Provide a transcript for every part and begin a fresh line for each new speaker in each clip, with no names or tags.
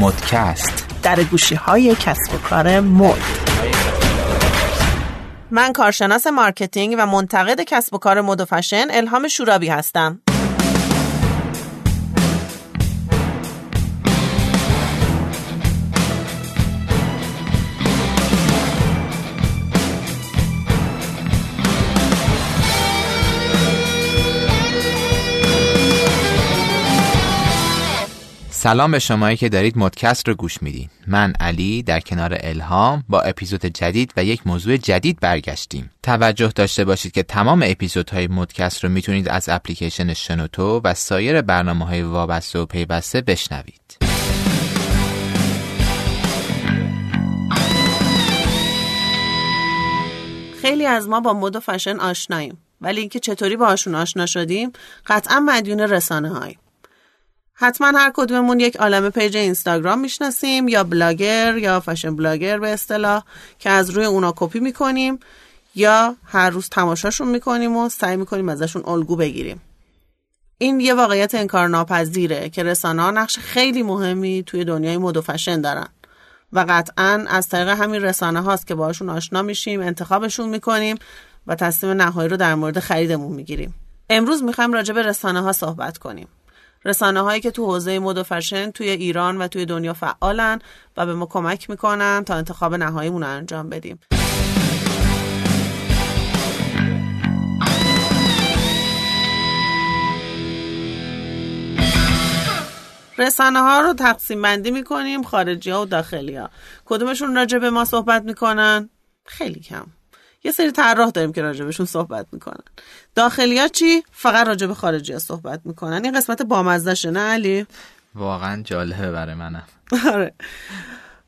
مدکست.
درگوشی های کسب و کار مد. من کارشناس marketing و منتقد کسب و کار مد و فشن الهام شورابی هستم.
سلام به شمایی که دارید مدکست رو گوش میدین. من علی در کنار الهام با اپیزود جدید و یک موضوع جدید برگشتیم. توجه داشته باشید که تمام اپیزودهای مدکست رو می‌تونید از اپلیکیشن شنوتو و سایر برنامه های وابسته و پیوسته بشنوید.
خیلی از ما با مد و فشن آشناییم ولی اینکه چطوری باهاشون آشنا شدیم قطعا مدیون رسانه هاییم حتما هر کدوممون یک عالم page اینستاگرام می‌شناسیم یا بلاگر یا fashion blogger به اصطلاح که از روی اونا کپی می‌کنیم یا هر روز تماشاشون می‌کنیم و سعی می‌کنیم ازشون الگو بگیریم. این یه واقعیت انکار ناپذیره که رسانه ها نقش خیلی مهمی توی دنیای مد و فشن دارن و قطعا از طریق همین رسانه هاست که باشون آشنا میشیم انتخابشون می‌کنیم و تصمیم نهایی رو در مورد خریدمون می‌گیریم. امروز می‌خوایم راجع به رسانه ها صحبت کنیم. رسانه هایی که تو حوزه مد و فشن توی ایران و توی دنیا فعالن و به ما کمک می‌کنن تا انتخاب نهاییمون رو انجام بدیم. رسانه ها رو تقسیم بندی می‌کنیم خارجی ها و داخلی ها کدومشون راجع به ما صحبت می‌کنن؟ خیلی کم. یه سری طراح داریم که راجبشون صحبت می‌کنن. داخلیا چی؟ فقط راجب خارجی ها صحبت می‌کنن. این قسمت بامزدشه نه علی؟
واقعا جالبه برای منم.
آره.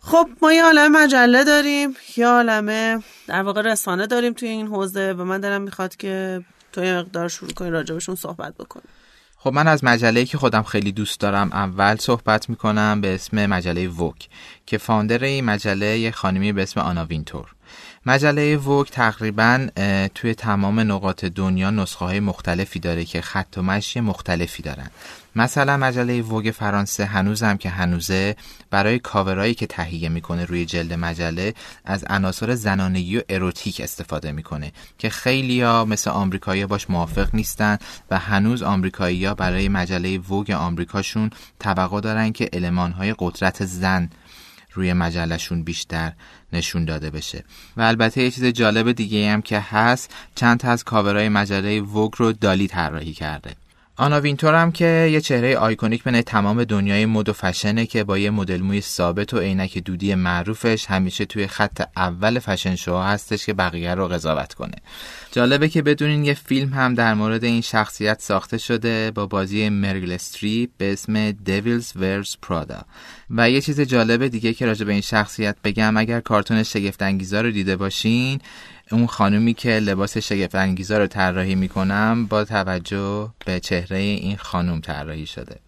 خب ما یه عالم مجله داریم. یه عالمه در واقع رسانه داریم توی این حوزه و من دارم می‌خواد که تو یه مقدار شروع کنی راجبشون صحبت بکنی.
خب من از مجله که خودم خیلی دوست دارم اول صحبت می‌کنم به اسم مجله ووک که founder این مجله یه خانمی به اسم آنا وینتور. مجله ووگ تقریبا توی تمام نقاط دنیا نسخه های مختلفی داره که خط و مشی مختلفی دارن. مثلا مجله ووگ فرانسه هنوزم که هنوزه برای کاورایی که تهیه می‌کنه روی جلد مجله از عناصر زنانگی و اروتیک استفاده می‌کنه که خیلیا مثل آمریکایی باش موافق نیستن و هنوز آمریکایی برای مجله ووگ آمریکاشون توقع دارن که المانهای قدرت زن روی مجلشون بیشتر نشون داده بشه. و البته یه چیز جالب دیگه هم که هست چند تا از کاورهای مجله ووگ رو دالی طراحی کرده. آنا وینتور هم که یه چهره iconic بین تمام دنیای مد و فشنه که با یه مدل موی ثابت و عینک دودی معروفش همیشه توی خط اول fashion show هستش که بقیه رو قضاوت کنه. جالبه که بدونین یه فیلم هم در مورد این شخصیت ساخته شده با بازی مریل استریپ به اسم Devil Wears Prada و یه چیز جالب دیگه که راجع به این شخصیت بگم اگر کارتون شگفت انگیزا رو دیده باشین اون خانومی که لباس شگفت انگیزا رو طراحی می‌کنم با توجه به چهره این خانوم طراحی شده.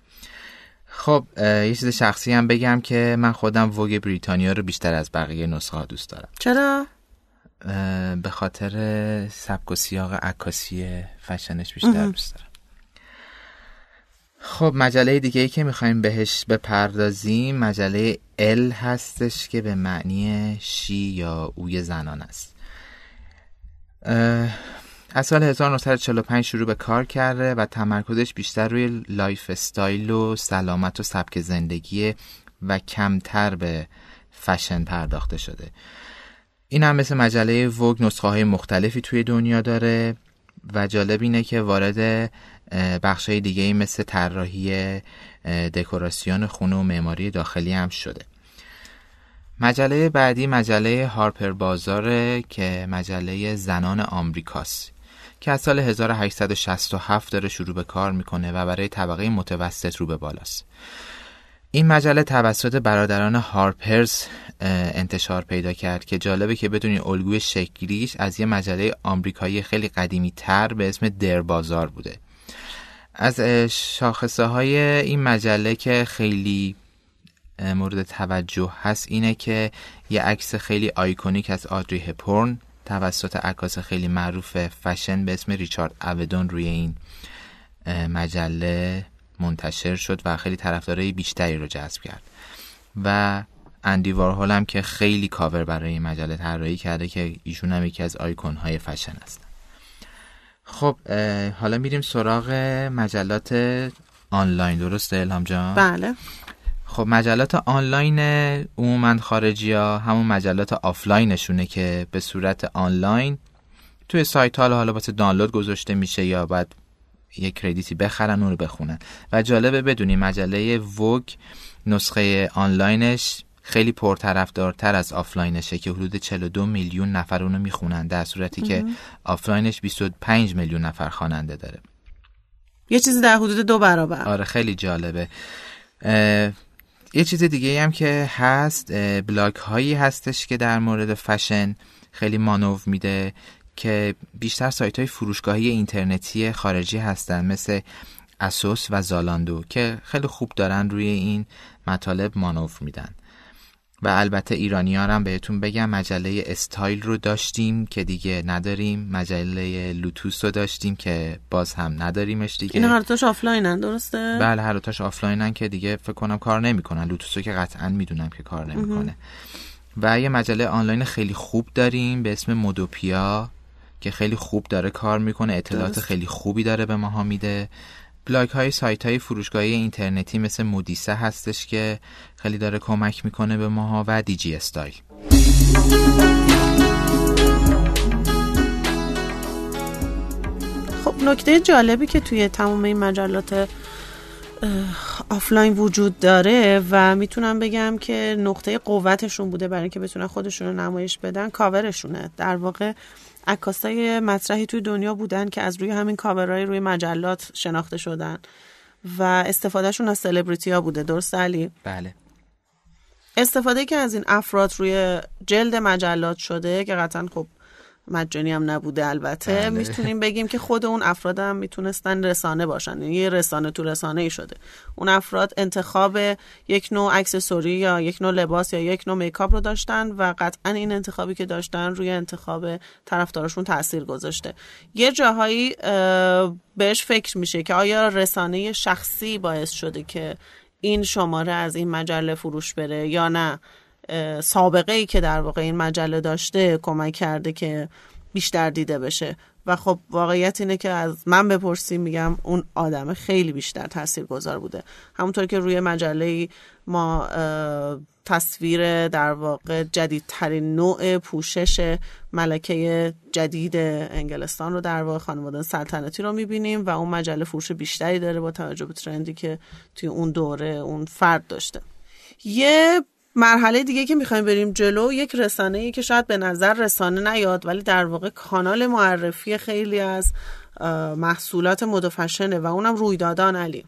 خب یه چیز شخصی هم بگم که من خودم ووگ بریتانیا رو بیشتر از بقیه نسخه ها دوست دارم.
چرا؟
به خاطر سبک و سیاق عکاسی فشنش بیشتر دوست دارم. خب مجله دیگه ای که می‌خوایم بهش بپردازیم مجله ال هستش که به معنی she یا اوی زنانه است. از سال 1945 شروع به کار کرده و تمرکزش بیشتر روی lifestyle و سلامت و سبک زندگی و کمتر به فشن پرداخته شده. این هم مثل مجله ووگ نسخه های مختلفی توی دنیا داره و جالب اینه که وارد بخش های دیگه مثل طراحی دکوراسیون خونه و معماری داخلی هم شده. مجله بعدی مجله هارپر بازاره که مجله زنان آمریکاست که از سال 1867 داره شروع به کار می‌کنه و برای طبقه متوسط رو به بالاست. این مجله توسط برادران هارپرز انتشار پیدا کرد که جالبه که بدونی الگوی شکلیش از یه مجله آمریکایی خیلی قدیمی تر به اسم در بازار بوده. از شاخصه های این مجله که خیلی مورد توجه هست اینه که یه عکس خیلی iconic از آدری هپبورن توسط عکاس خیلی معروف فشن به اسم ریچارد اودون روی این مجله منتشر شد و خیلی طرفدارای بیشتری رو جذب کرد. و اندی وارهول هم که خیلی کاور برای این مجله طراحی کرده که ایشون هم یکی از آیکون های فشن هست خب حالا میریم سراغ مجلات آنلاین. درسته الهام جان؟
بله.
خب مجلات آنلاین عموما خارجی ها همون مجلات آفلاینشونه که به صورت آنلاین توی سایت ها حالا واسه دانلود گذاشته میشه یا باید یک credit ی بخرن اون رو بخونن. و جالبه بدونی مجله ووگ نسخه آنلاینش خیلی پرطرفدارتر از آفلاینشه که حدود 42 میلیون نفر اونو می‌خونن در صورتی که آفلاینش 25 میلیون نفر خواننده داره.
یه چیزی در حدود دو برابر.
آره خیلی جالبه. یه چیز دیگه هم که هست بلاک هایی هستش که در مورد فشن خیلی مانور میده که بیشتر سایت های فروشگاهی اینترنتی خارجی هستن مثل اسوس و زالاندو که خیلی خوب دارن روی این مطالب مانور میدن. و البته ایرانی ها هم بهتون بگم مجله استایل رو داشتیم که دیگه نداریم. مجله لوتوس رو داشتیم که باز هم نداریمش دیگه.
این هر تاش آفلاینن درسته؟
بله هر تاش آفلاینن که دیگه فکر کنم کار نمی‌کنن. لوتوس رو که قطعا می‌دونم که کار نمی‌کنه. و یه مجله آنلاین خیلی خوب داریم به اسم مودوپیا که خیلی خوب داره کار می‌کنه. اطلاعات خیلی خوبی داره به ماها میده. بلاگ های سایت های فروشگاهی اینترنتی مثل مودیسه هستش که خیلی داره کمک می‌کنه به ماها و دیجی استایل
خب نکته جالبی که توی تمام این مجلات آفلاین وجود داره و می‌تونم بگم که نقطه قوتشون بوده برای اینکه بتونن خودشون رو نمایش بدن کاورشونه. در واقع عکاسای مطرحی توی دنیا بودن که از روی همین کاورهای روی مجلات شناخته شدن و استفادهشون از سلبریتی ها بوده درست علی؟
بله
استفاده که از این افراد روی جلد مجلات شده که قطعا خب مجانی هم نبوده البته. بله. می‌تونیم بگیم که خود اون افراد هم می‌تونستن رسانه باشن. یعنی یه رسانه تو رسانه ای شده. اون افراد انتخاب یک نوع اکسسوری یا یک نوع لباس یا یک نوع میکاپ رو داشتن و قطعا این انتخابی که داشتن روی انتخاب طرفدارشون تاثیر گذاشته. یه جاهایی بهش فکر میشه که آیا رسانه شخصی باعث شده که این شماره از این مجله فروش بره یا نه. سابقه ای که در واقع این مجله داشته کمک کرده که بیشتر دیده بشه. و خب واقعیت اینه که از من بپرسیم میگم اون آدم خیلی بیشتر تاثیر گذار بوده. همونطور که روی مجله ما تصویر در واقع جدیدترین نوع پوشش ملکه جدید انگلستان رو در واقع خانواده سلطنتی رو می‌بینیم و اون مجله فروش بیشتری داره با توجه به ترندی که توی اون دوره اون فرد داشته. یه مرحله دیگه که می‌خوایم بریم جلو یک رسانه ای که شاید به نظر رسانه نیاد ولی در واقع کانال معرفی خیلی از محصولات مد و اونم رویدادان علی.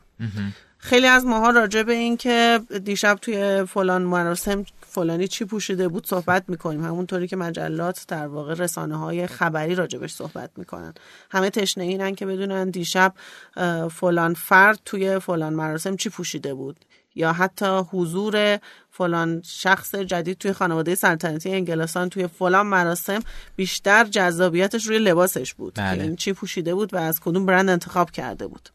خیلی از ماها راجع به این که دیشب توی فلان مراسم فلانی چی پوشیده بود صحبت می‌کنیم. همونطوری که مجلات در واقع رسانه های خبری راجبش صحبت می‌کنن. همه تشنه اینن که بدونن دیشب فلان فرد توی فلان مراسم چی پوشیده بود. یا حتی حضور فلان شخص جدید توی خانواده سلطنتی انگلستان توی فلان مراسم بیشتر جذابیتش روی لباسش بود. بله. این چی پوشیده بود و از کدوم برند انتخاب کرده بود.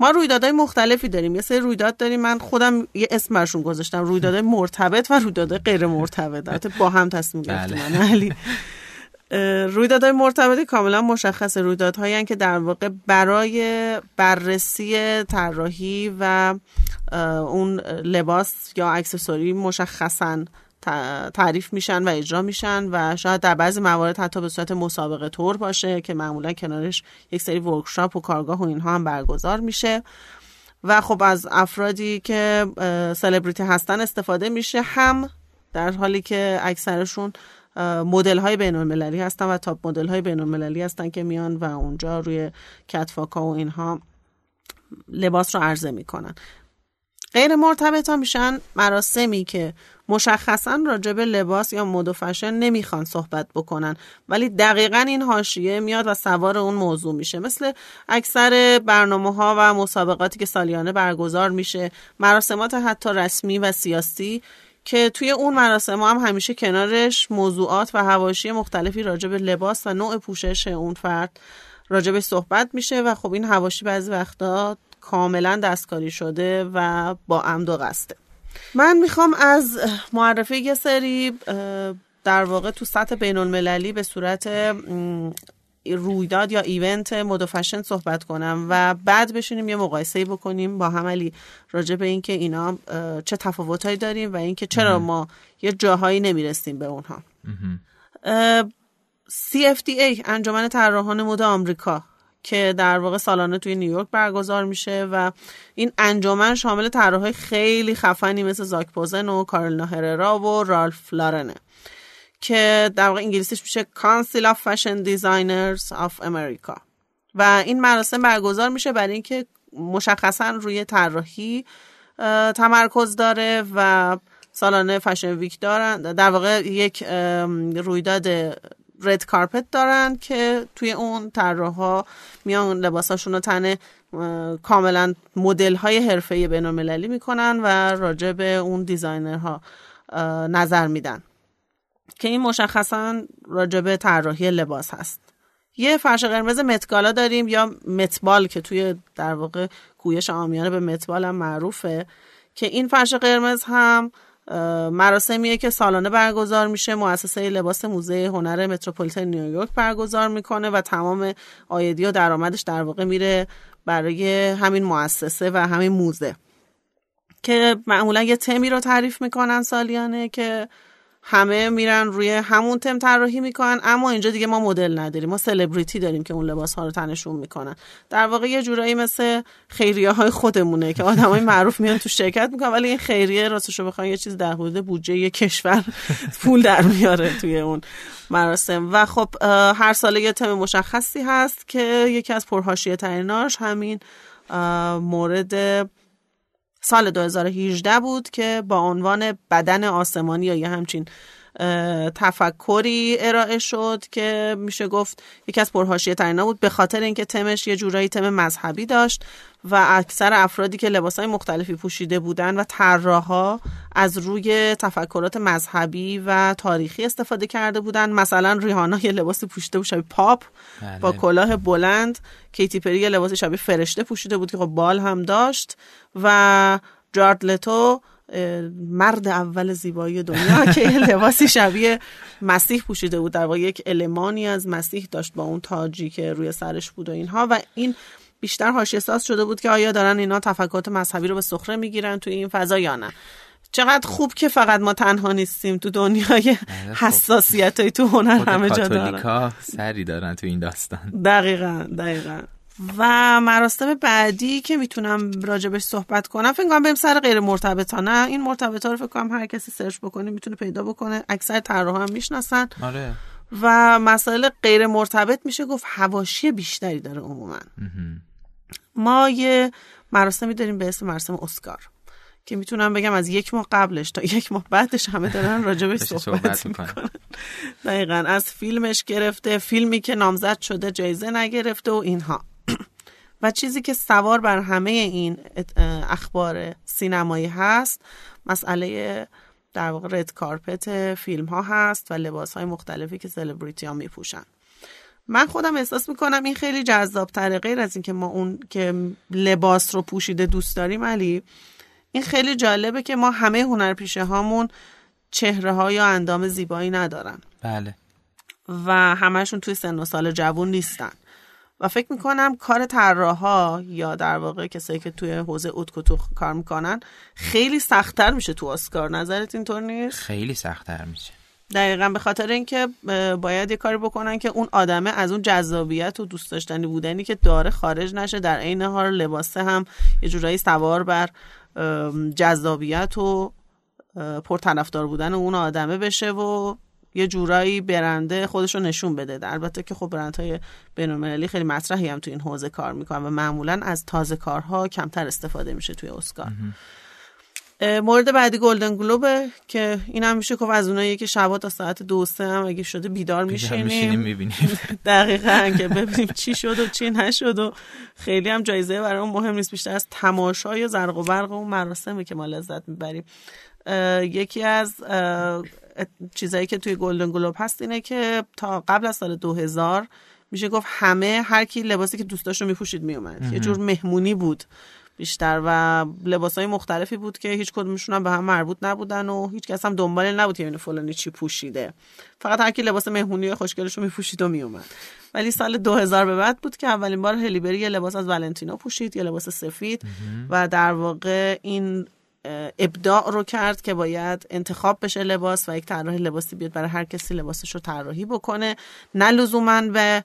ما رویدادهای مختلفی داریم. یه سری رویداد داریم. من خودم یه اسم برشون گذاشتم. رویدادهای مرتبط و رویدادهای غیر مرتبط با هم تصمیم گرفتیم. بله. رویدادهای مرتبطی کاملا مشخص رویدادهایی که در واقع برای بررسی طراحی و اون لباس یا اکسسوری مشخصا تعریف میشن و اجرا میشن و شاید در بعضی موارد حتی به صورت مسابقه طور باشه که معمولا کنارش یک سری ورکشاپ و کارگاه و اینها هم برگزار میشه. و خب از افرادی که سلبریتی هستن استفاده میشه هم در حالی که اکثرشون مدل های بین المللی هستن و تاپ مدل های بین المللی هستن که میان و اونجا روی کتفاکا و اینها لباس رو عرضه می‌کنن. غیر مرتبط ها میشن مراسمی که مشخصا راجع به لباس یا مد و فشن نمی‌خوان صحبت بکنن ولی دقیقا این حاشیه میاد و سوار اون موضوع میشه. مثل اکثر برنامه ها و مسابقاتی که سالیانه برگزار میشه مراسمات حتی رسمی و سیاسی که توی اون مراسم هم همیشه کنارش موضوعات و هواشی مختلفی راجع به لباس و نوع پوشش اون فرد راجع به صحبت میشه و خب این هواشی بعضی وقتا کاملا دستکاری شده و با عمد و قصده. من می‌خوام از معرفی یه سری در واقع تو سطح بین المللی به صورت رویداد یا ایونت مد فشن صحبت کنم و بعد بشینیم یه مقایسه بکنیم با هم. علی راجع به اینکه اینا چه تفاوتهایی داریم و اینکه چرا ما یه جاهایی نمی‌رسیم به اونها. CFDA انجمن طراحان مد آمریکا که در واقع سالانه توی نیویورک برگزار میشه و این انجمن شامل طراحهای خیلی خفنی مثل زاک پوزن و کارل هررا و رالف لارنه. که در واقع انگلیسیش میشه Council of Fashion Designers of America. و این مراسم برگزار میشه برای اینکه مشخصا روی طراحی تمرکز داره و سالانه فشن ویک دارن. در واقع یک رویداد رد کارپت دارن که توی اون طراحا میان لباساشون رو تن کاملا مدل های حرفه بین می‌کنن و راجع به اون دیزاینرها نظر میدن. که این مشخصا راجبه طراحی لباس هست. یه فرش قرمز متگالا داریم یا متبال که توی در واقع گویش آمیانه به متبال هم معروفه که این فرش قرمز هم مراسمیه که سالانه برگزار میشه مؤسسه لباس موزه هنر متروپولیتن نیویورک برگزار می‌کنه و تمام آیدی و درآمدش در واقع میره برای همین مؤسسه و همین موزه. که معمولا یه تمی رو تعریف می‌کنن سالیانه که همه میرن روی همون تم طراحی می‌کنن اما اینجا دیگه ما مدل نداریم. ما سلبریتی داریم که اون لباس ها رو تنشون می‌کنن. در واقع یه جورایی مثل خیریه های خودمونه که های معروف میان تو شرکت می‌کنن ولی این خیریه راستش رو یه چیز در حدود بودجه یه کشور پول در میاره توی اون مراسم. و خب هر ساله یه تم مشخصی هست که یکی از پرهاشیه تریناش همین مورد سال 2018 بود که با عنوان بدن آسمانی یا یه همچین تفکری ارائه شد که میشه گفت یکی از پرهاشیه ترینا بود به خاطر اینکه تمش یه جورایی تم مذهبی داشت و اکثر افرادی که های مختلفی پوشیده بودن و طراحا از روی تفکرات مذهبی و تاریخی استفاده کرده بودن. مثلا ریحانا یه لباسی پوشیده بود شبیه پاپ بله. با کلاه بلند. کیتی پری یه لباس شبیه فرشته پوشیده بود که خب بال هم داشت. و جارد لتو مرد اول زیبایی دنیا که لباسی شبیه مسیح پوشیده بود در یک المانی از مسیح داشت با اون تاجی که روی سرش بود و اینها. و این بیشتر حاشیه ساز شده بود که آیا دارن اینا تفکرات مذهبی رو به سخره می‌گیرن توی این فضا یا نه. چقدر خوب که فقط ما تنها نیستیم تو دنیای بله، خب. حساسیت های تو هنر همه جا دارن.
سری دارن تو این داستان.
دقیقا دقیقا. و مراسم بعدی که می‌تونم راجبش صحبت کنم فکر کنم بریم سر غیر مرتبطانه این مرتبط رو فکر کنم هر کسی سرچ بکنه می‌تونه پیدا بکنه. اکثر طراحا هم می‌شناسن.
آره.
و مسائل غیر مرتبط میشه گفت هواشی بیشتری داره عموما. ما یه مراسمی داریم به اسم مراسم اسکار که می‌تونم بگم از یک ماه قبلش تا یک ماه بعدش همه دارن راجبش صحبت می‌کنن. دقیقا. از فیلمش گرفته فیلمی که نامزد شده جایزه نگرفته و اینها. و چیزی که سوار بر همه این اخبار سینمایی هست مسئله در واقع رد کارپت فیلم ها هست و لباس های مختلفی که سلبریتی ها میپوشن. من خودم احساس می‌کنم این خیلی جذاب تره غیر از اینکه ما اون که لباس رو پوشیده دوست داریم علی این خیلی جالبه که ما همه هنرپیشه هامون چهره ها یا اندام زیبایی ندارن.
بله.
و همشون توی سن و سال جوون نیستن. و فکر می‌کنم کار طراحا یا در واقع کسایی که توی حوزه اوتکوتو کار می‌کنن خیلی سختتر میشه تو اسکار نظرت اینطور نیست؟
خیلی سختتر میشه.
دقیقا به خاطر اینکه باید یه کاری بکنن که اون آدمه از اون جذابیت و دوست داشتنی بودنی که داره خارج نشه در عین حال لباسه هم یه جورایی سوار بر جذابیت و پرطرفدار بودن اون آدمه بشه و یه جورایی برنده خودش رو نشون بده البته که خب برندهای بینالمللی خیلی مطرحی هم تو این حوزه کار می‌کنن و معمولا از تازه کارها کمتر استفاده میشه توی اسکار. مورد بعدی گلدن گلوبه که این هم میشه که از اونایی که شبا تا ساعت دو سه هم اگه شده بیدار میشینیم. دقیقا که ببینیم چی شد و چی نشد و خیلی هم جایزه برای اون مهم نیست. بیشتر از تماشای زرق و برق اون مراسمه که ما لذت می‌بریم. یکی از چیزایی که توی گلدن گلوب هست اینه که تا قبل از سال 2000 میشه گفت همه هر کی لباسی که دوست داشت رو میپوشید میومد. یه جور مهمونی بود بیشتر و لباس های مختلفی بود که هیچ کدومشون هم به هم مربوط نبودن و هیچ کس هم دنبال نبود که فلانی چی پوشیده. فقط هر کی لباس مهمونی خوشگلش رو میپوشید و میومد. ولی سال 2000 به بعد بود که اولین بار هلیبری یه لباس از ولنتینو پوشید یه لباس سفید و در واقع این ابداع رو کرد که باید انتخاب بشه لباس و یک طراح لباسی بیاد برای هر کسی لباسش رو طراحی بکنه. نه لزوما به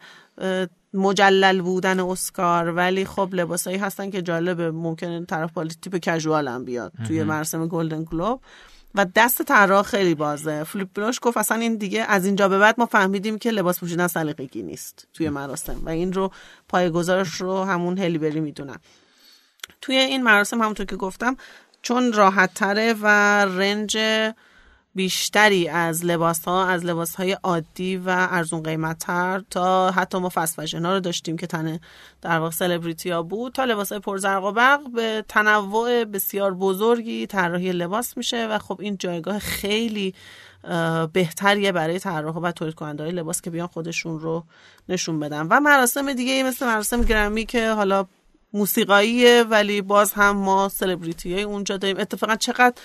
مجلل بودن اسکار ولی خب لباسایی هستن که جالبه ممکنه طرف بالی تیپ کژوال هم بیاد توی مراسم گلدن گلوب و دست طراح خیلی بازه. فلیپ گفت اصلا این دیگه از اینجا به بعد ما فهمیدیم که لباس پوشیدن سلیقگی نیست توی مراسم و این رو پایه‌گذارش رو همون هلیبری می‌دونن. توی این مراسم همونطور که گفتم چون راحت تره و رنج بیشتری از لباس ها از لباس های عادی و ارزون قیمت تر تا حتی ما فست ها رو داشتیم که تنه در واقع سلبریتی ها بود تا لباس های پرزرق و برق به تنوع بسیار بزرگی طراحی لباس میشه و خب این جایگاه خیلی بهتریه برای طراح و تولید کننده های لباس که بیان خودشون رو نشون بدن. و مراسم دیگه مثل مراسم گرمی که حالا موسیقاییه ولی باز هم ما سلبریتی های اونجا داریم. اتفاقا چقدر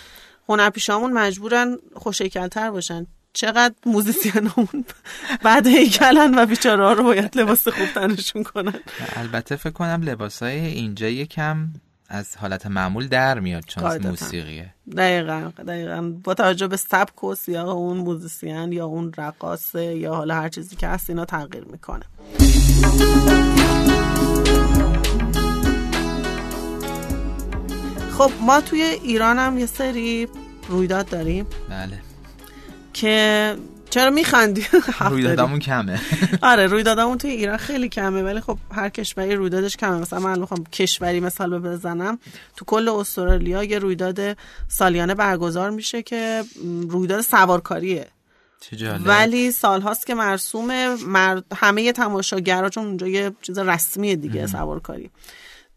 هنرپیشامون مجبورن خوش‌هیکل‌تر باشن. چقدر musician مون بدهیکلن و بیچاره ها رو باید لباس خوب تنشون کنن.
البته فکر کنم لباس های اینجا یکم از حالت معمول در میاد چون موسیقیه.
دقیقا دقیقا. با توجه به سبک و سیاق اون musician یا اون رقاصه یا حالا هر چیزی که هست اینا تغییر می‌کنه. خب ما توی ایران هم یه سری رویداد داریم
بله.
که چرا میخندی؟
رویدادمون کمه.
آره رویدادمون توی ایران خیلی کمه ولی خب هر کشوری رویدادش کمه. مثلا من می‌خوام کشوری مثال بزنم. تو کل استرالیا یه رویداد سالیانه برگزار میشه که رویداد سوارکاریه. ولی سال هاست که مرسوم مر... همه تماشاگرها چون اونجا یه چیز رسمی دیگه سوارکاری.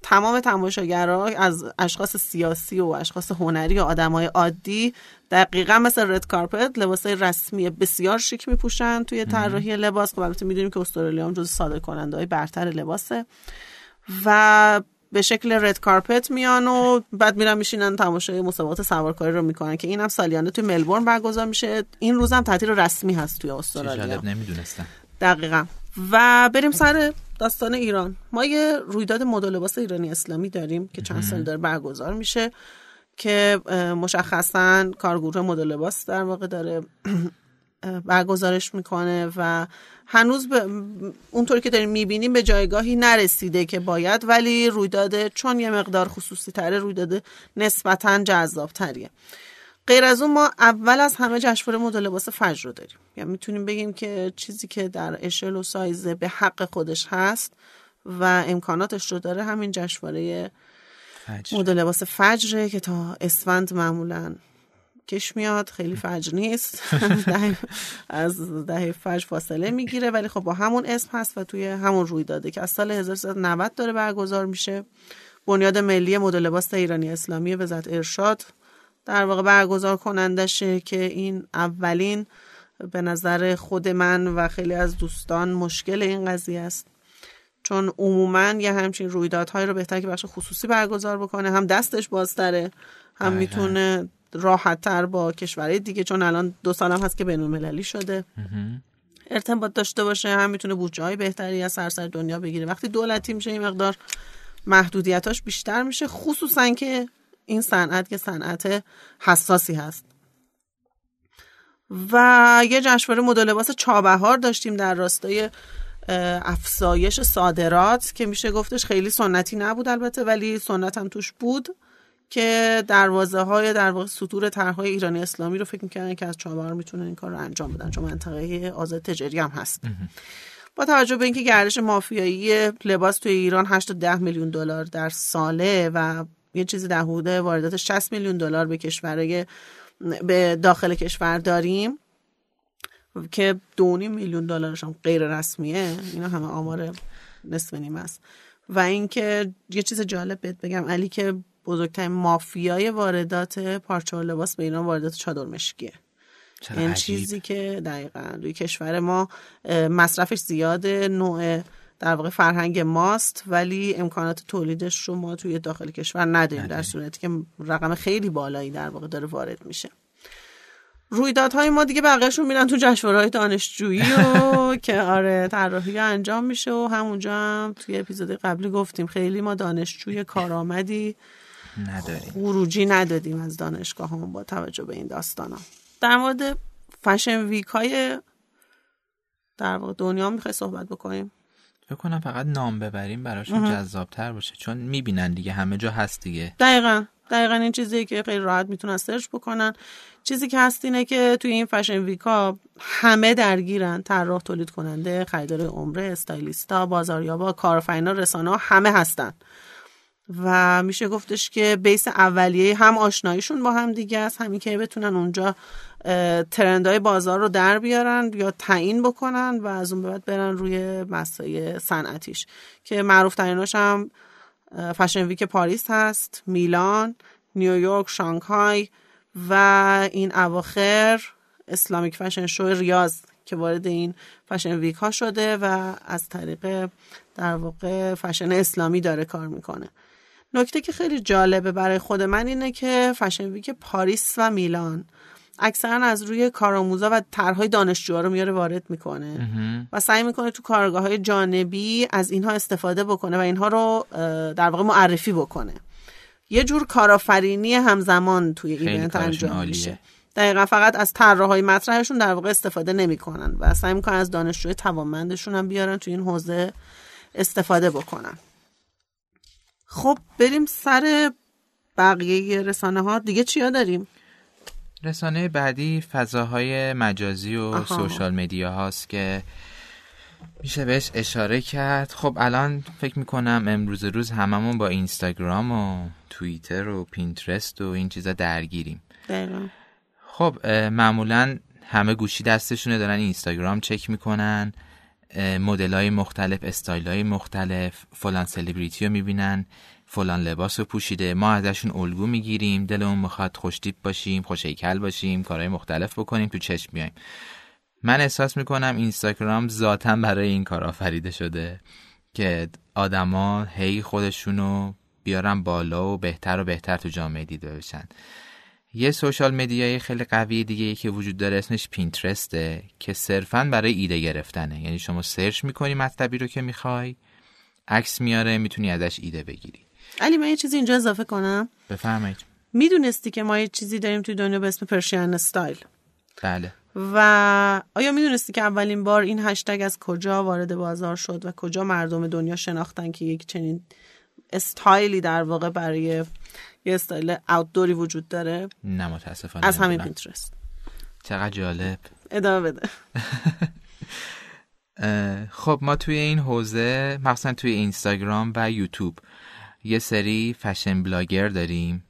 تمام تماشاگرها از اشخاص سیاسی و اشخاص هنری و آدمای عادی دقیقا مثل رد کارپت لباس رسمی بسیار شیک میپوشن توی طراحی لباس. خب البته می‌دونیم که استرالیا هم جز صادر کننده های برتر لباسه. و به شکل رد کارپت میان و بعد میرن میشینن تماشای مسابقات سوارکاری رو می‌کنن که اینم سالیانه توی ملبورن برگزار میشه. این روزم تعطیل رسمی هست توی استرالیا.
نمی‌دونستم.
دقیقا. و بریم سر داستان ایران. ما یه رویداد مد لباس ایرانی اسلامی داریم که چند سال داره برگزار میشه که مشخصا کارگروه مد لباس در واقع داره برگزارش می‌کنه و هنوز به اونطور که داریم می‌بینیم به جایگاهی نرسیده که باید ولی رویداد چون یه مقدار خصوصی تره رویداد نسبتا جذاب تریه غیر از اون ما اول از همه جشنواره مد لباس فجر رو داریم. یعنی می‌تونیم بگیم که چیزی که در اشل و سایزه به حق خودش هست و امکاناتش رو داره همین جشنواره مد لباس فجره که تا اسفند معمولا کش میاد خیلی فجر نیست. از دهه فجر فاصله می‌گیره ولی خب با همون اسم هست و توی همون روی داده که از سال 1390 داره برگزار میشه. بنیاد ملی مد لباس ایرانی اسلامی وزارت ارشاد در واقع برگزار کنندشه که این اولین به نظر خود من و خیلی از دوستان مشکل این قضیه است. چون عموما یه همچین رویدادهایی رو بهتر که بخش خصوصی برگزار بکنه هم دستش بازتره هم می‌تونه راحت تر با کشورهای دیگه چون الان دو سال هم هست که بین المللی شده. ارتباط داشته باشه هم می‌تونه بودجه های بهتری از سرسر دنیا بگیره. وقتی دولتی میشه این مقدار محدودیتاش بیشتر میشه خصوصا که این صنعت که صنعت حساسی هست. و یه جشنواره مد لباس چابهار داشتیم در راستای افزایش صادرات که میشه گفتش خیلی سنتی نبود البته ولی سنت هم توش بود که دروازه های در واقع سطور طرحهای ایرانی اسلامی رو فکر می‌کنن که از چابهار می‌تونن این کار رو انجام بدن چون منطقه آزاد تجاری هم هست. با توجه به اینکه گردش مافیایی لباس توی ایران 8 تا 10 میلیون دلار در ساله و یه چیزی در حدود واردات 60 میلیون دلار به کشورهای به داخل کشور داریم که دونی میلیون دلارش هم غیر رسمیه. اینا همه آمار نصف نیم است. و اینکه یه چیز جالب بهت بگم علی که بزرگترین مافیای واردات پارچه و لباس به ایران واردات چادر مشکیه. این چیزی که دقیقا روی کشور ما مصرفش زیاده نوع در واقع فرهنگ ماست ولی امکانات تولیدش رو ما توی داخل کشور نداریم در صورتی که رقم خیلی بالایی در واقع داره وارد میشه. رویدادهای ما دیگه بقیهشون میرن تو جشنواره‌های دانشجویی و که آره طراحی انجام میشه و همونجا هم توی اپیزود قبلی گفتیم خیلی ما دانشجوی کارآمدی
نداریم.
خروجی ندادیم از دانشگاه هم با توجه به این داستان ها. در مورد فشن ویک های در واقع دنیا می‌خوای صحبت بکنیم؟
فکر کنم فقط نام ببریم براشون جذابتر باشه. چون می‌بینن دیگه همه جا هست دیگه.
دقیقا. دقیقا این چیزی که خیلی راحت می‌تونن سرچ بکنن. چیزی که هست اینه که توی این فشن ویکا همه درگیرن. طراح تولید کننده خریدار عمره استایلیستا بازاریابا کارآفرینا رسانه همه هستن. و میشه گفتش که بیس اولیه هم آشناییشون با هم دیگه است همین که بتونن اونجا ترندهای بازار رو در بیارن یا تعیین بکنن و از اون بعد برن روی مسای صنعتیش. که معروف تریناش هم fashion week پاریس هست میلان نیویورک شانگهای و این اواخر Islamic fashion show ریاض که وارد این fashion week ها شده و از طریق در واقع فشن اسلامی داره کار می‌کنه. نکته که خیلی جالبه برای خود من اینه که fashion week پاریس و میلان اکثرا از روی کارآموزا و طرحهای دانشجوها رو میاره وارد می‌کنه و سعی می‌کنه تو کارگاه های جانبی از اینها استفاده بکنه و اینها رو در واقع معرفی بکنه. یه جور کارآفرینی همزمان توی ایونت انجام میشه. دقیقا فقط از طراحهای مطرحشون در واقع استفاده نمی‌کنن و سعی می‌کنن از دانشجوی توانمندشون هم بیارن توی این حوزه استفاده بکنن. خب بریم سر بقیه رسانه ها دیگه چیا داریم؟
رسانه بعدی فضاهای مجازی و آها. social media هاست که میشه بهش اشاره کرد. خب الان فکر می‌کنم امروزه روز هممون با اینستاگرام و توییتر و پینترست و این چیزا درگیریم.
دقیقا.
خب معمولا همه گوشی دستشونه دارن اینستاگرام چک می‌کنن. مدل های مختلف استایل های مختلف فلان سلبریتی رو می‌بینن فلان لباس رو پوشیده. ما ازشون الگو می‌گیریم دلمون می‌خواد خوشتیپ باشیم خوشیکل باشیم کارهای مختلف بکنیم تو چشم بیایم. من احساس می‌کنم اینستاگرام ذاتا برای این کار آفریده شده که آدما هی خودشونو بیارن بالا و بهتر و بهتر تو جامعه دیده بشن. یه سوشال مدیای خیلی قوی دیگه که وجود داره اسمش پینترسته که صرفا برای ایده گرفتنه. یعنی شما سرچ می‌کنی مطلبی رو که می‌خوای عکس میاره می‌تونی ازش ایده بگیری.
علی من یه چیزی اینجا اضافه کنم.
بفرمایید.
می‌دونستی که ما یه چیزی داریم توی دنیا به اسم Persian style
بله.
و آیا می‌دونستی که اولین بار این هشتگ از کجا وارد بازار شد و کجا مردم دنیا شناختن که یک چنین استایلی در واقع برای یه style outdoor ی وجود داره.
نه متاسفانه
از همین پینترست
چقدر جالب.
ادامه بده.
خب ما توی این حوزه مخصوصا توی اینستاگرام و یوتیوب یه سری fashion blogger داریم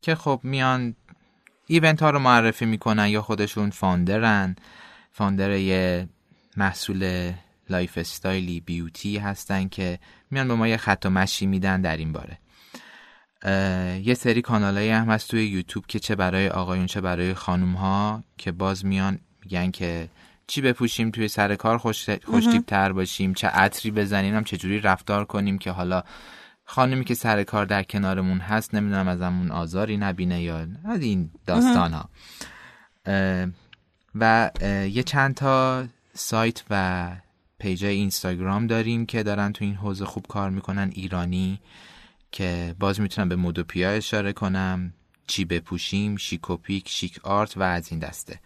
که خب میان event ها رو معرفی می‌کنن یا خودشون founder ن. founder یه محصول lifestyle ی beauty هستن که میان به ما یه خط و مشی میدن در این باره. یه سری کانال هم هست توی یوتیوب که چه برای آقایون چه برای خانوم ها که باز میان میگن که چی بپوشیم توی سر کار خوش تر باشیم چه عطری بزنیم هم چجوری رفتار کنیم که حالا خانمی که سر کار در کنارمون هست نمی‌دونم از همون آزاری نبینه یا از این داستان ها و یه چند تا سایت و پیجای اینستاگرام داریم که دارن تو این حوزه خوب کار می‌کنن ایرانی که باز می‌تونم به مودوپیا اشاره کنم. چی بپوشیم؟ شیکوپیک شیک آرت و از این دسته.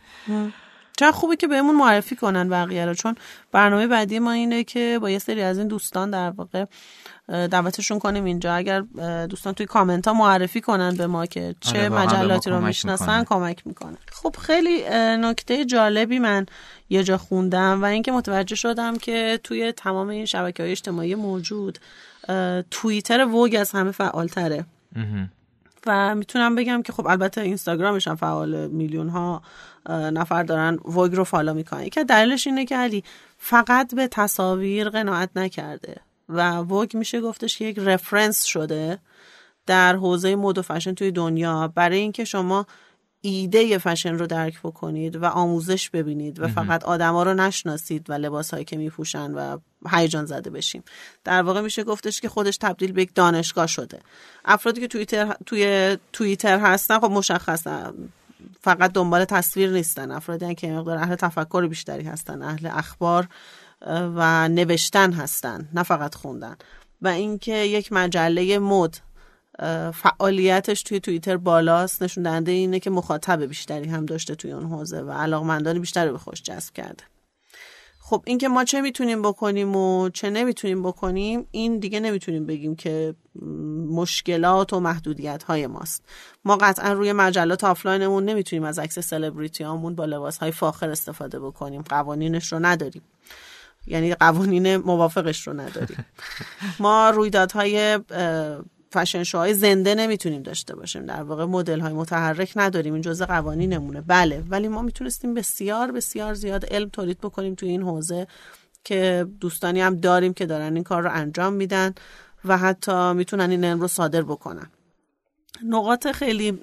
چه خوبه که بهمون معرفی کنن بقیه رو چون برنامه بعدی ما اینه که با یه سری از این دوستان در واقع دعوتشون کنیم اینجا. اگر دوستان توی کامنت ها معرفی کنن به ما که چه آره مجلاتی رو می‌شناسن کمک می‌کنه خب خیلی نکته جالبی من یه جا خوندم و اینکه متوجه شدم که توی تمام این شبکه های اجتماعی موجود توییتر ووگ از همه فعالتره. و می‌تونم بگم که خب البته اینستاگرامش هم فعال میلیون ها نفر دارن ووگ رو follow می‌کنن. که دلیلش اینه که علی فقط به تصاویر قناعت نکرده و ووگ میشه گفتش که یک reference شده در حوزه مد و فشن توی دنیا. برای اینکه شما ایده فشن رو درک بکنید و آموزش ببینید و فقط آدما رو نشناسید و لباس هایی که میپوشن و هیجان زده بشیم. در واقع میشه گفتش که خودش تبدیل به یک دانشگاه شده. افرادی که توییتر توی توییتر هستن خب مشخصن فقط دنبال تصویر نیستن. افرادی که مقدار اهل تفکر بیشتری هستن اهل اخبار و نوشتن هستن نه فقط خوندن. و اینکه یک مجله مد فعالیتش توی توییتر بالاست. نشون دهنده اینه که مخاطب بیشتری هم داشته توی اون حوزه و علاقمندان بیشتری به خوش جذب کرده. خب اینکه ما چه می‌تونیم بکنیم و چه نمی‌تونیم بکنیم این دیگه نمی‌تونیم بگیم که مشکلات و محدودیت های ماست. ما قطعا روی مجلات آفلاینمون نمی‌تونیم از عکس سلبریتی هامون با لباس های فاخر استفاده بکنیم. قوانینش رو نداریم. یعنی قوانین موافقش رو نداریم. ما رویدادهای fashion show های زنده نمی‌تونیم داشته باشیم. در واقع مدل های متحرک نداریم. این جزء قوانینمونه بله ولی ما می‌تونستیم بسیار بسیار زیاد علم تولید بکنیم توی این حوزه که دوستانی هم داریم که دارن این کار رو انجام میدن و حتی می‌تونن این علم رو صادر بکنن. نقاط خیلی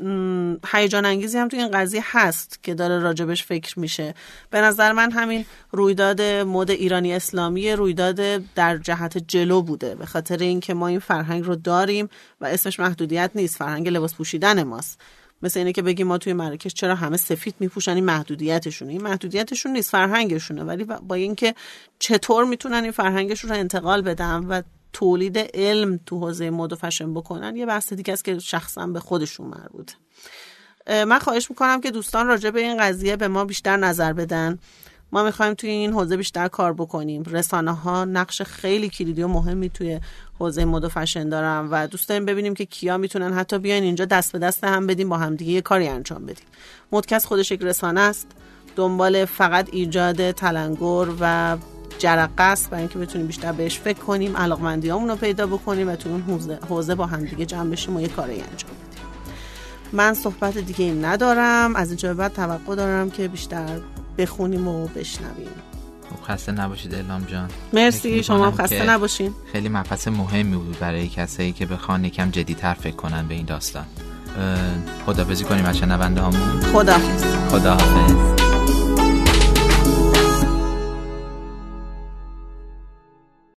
هیجان انگیزی هم توی این قضیه هست که داره راجبش فکر میشه. به نظر من همین رویداد مد ایرانی اسلامی رویداد در جهت جلو بوده به خاطر اینکه ما این فرهنگ رو داریم و اسمش محدودیت نیست. فرهنگ لباس پوشیدن ماست. مثل اینه که بگیم ما توی مراکش چرا همه سفید میپوشن این محدودیتشونه. این محدودیتشون نیست فرهنگشونه. ولی با اینکه چطور می‌تونن این فرهنگشون رو انتقال بدن و تولید علم تو حوزه مد و فشن بکنن یه بحث دیگه است که شخصا به خودشون مربوط من خواهش می‌کنم که دوستان راجع به این قضیه به ما بیشتر نظر بدن. ما می‌خوایم توی این حوزه بیشتر کار بکنیم. رسانه ها نقش خیلی کلیدی و مهمی توی حوزه مد و فشن دارن و دوست داریم ببینیم که کیا می‌تونن حتی بیاین اینجا دست به دست هم بدیم با هم دیگه یه کاری انجام بدیم. مدکس خودش یک رسانه است. دنبال فقط ایجاد تلنگر و جرقه است برای اینکه بتونیم بیشتر بهش فکر کنیم علاقمندیامون رو پیدا بکنیم و تو اون حوزه با هم دیگه جمع بشیم و یه کاری انجام بدیم. من صحبت دیگه این ندارم. از اینجا به بعد توقع دارم که بیشتر بخونیم و بشنویم.
خب خسته نباشید الهام جان.
مرسی شما خسته نباشین.
خیلی مبحث مهمی بود برای کسایی که بخوان یکم جدیتر فکر کنن به این داستان. خدافزی کنیم از شنونده
خدا
خدا حافظ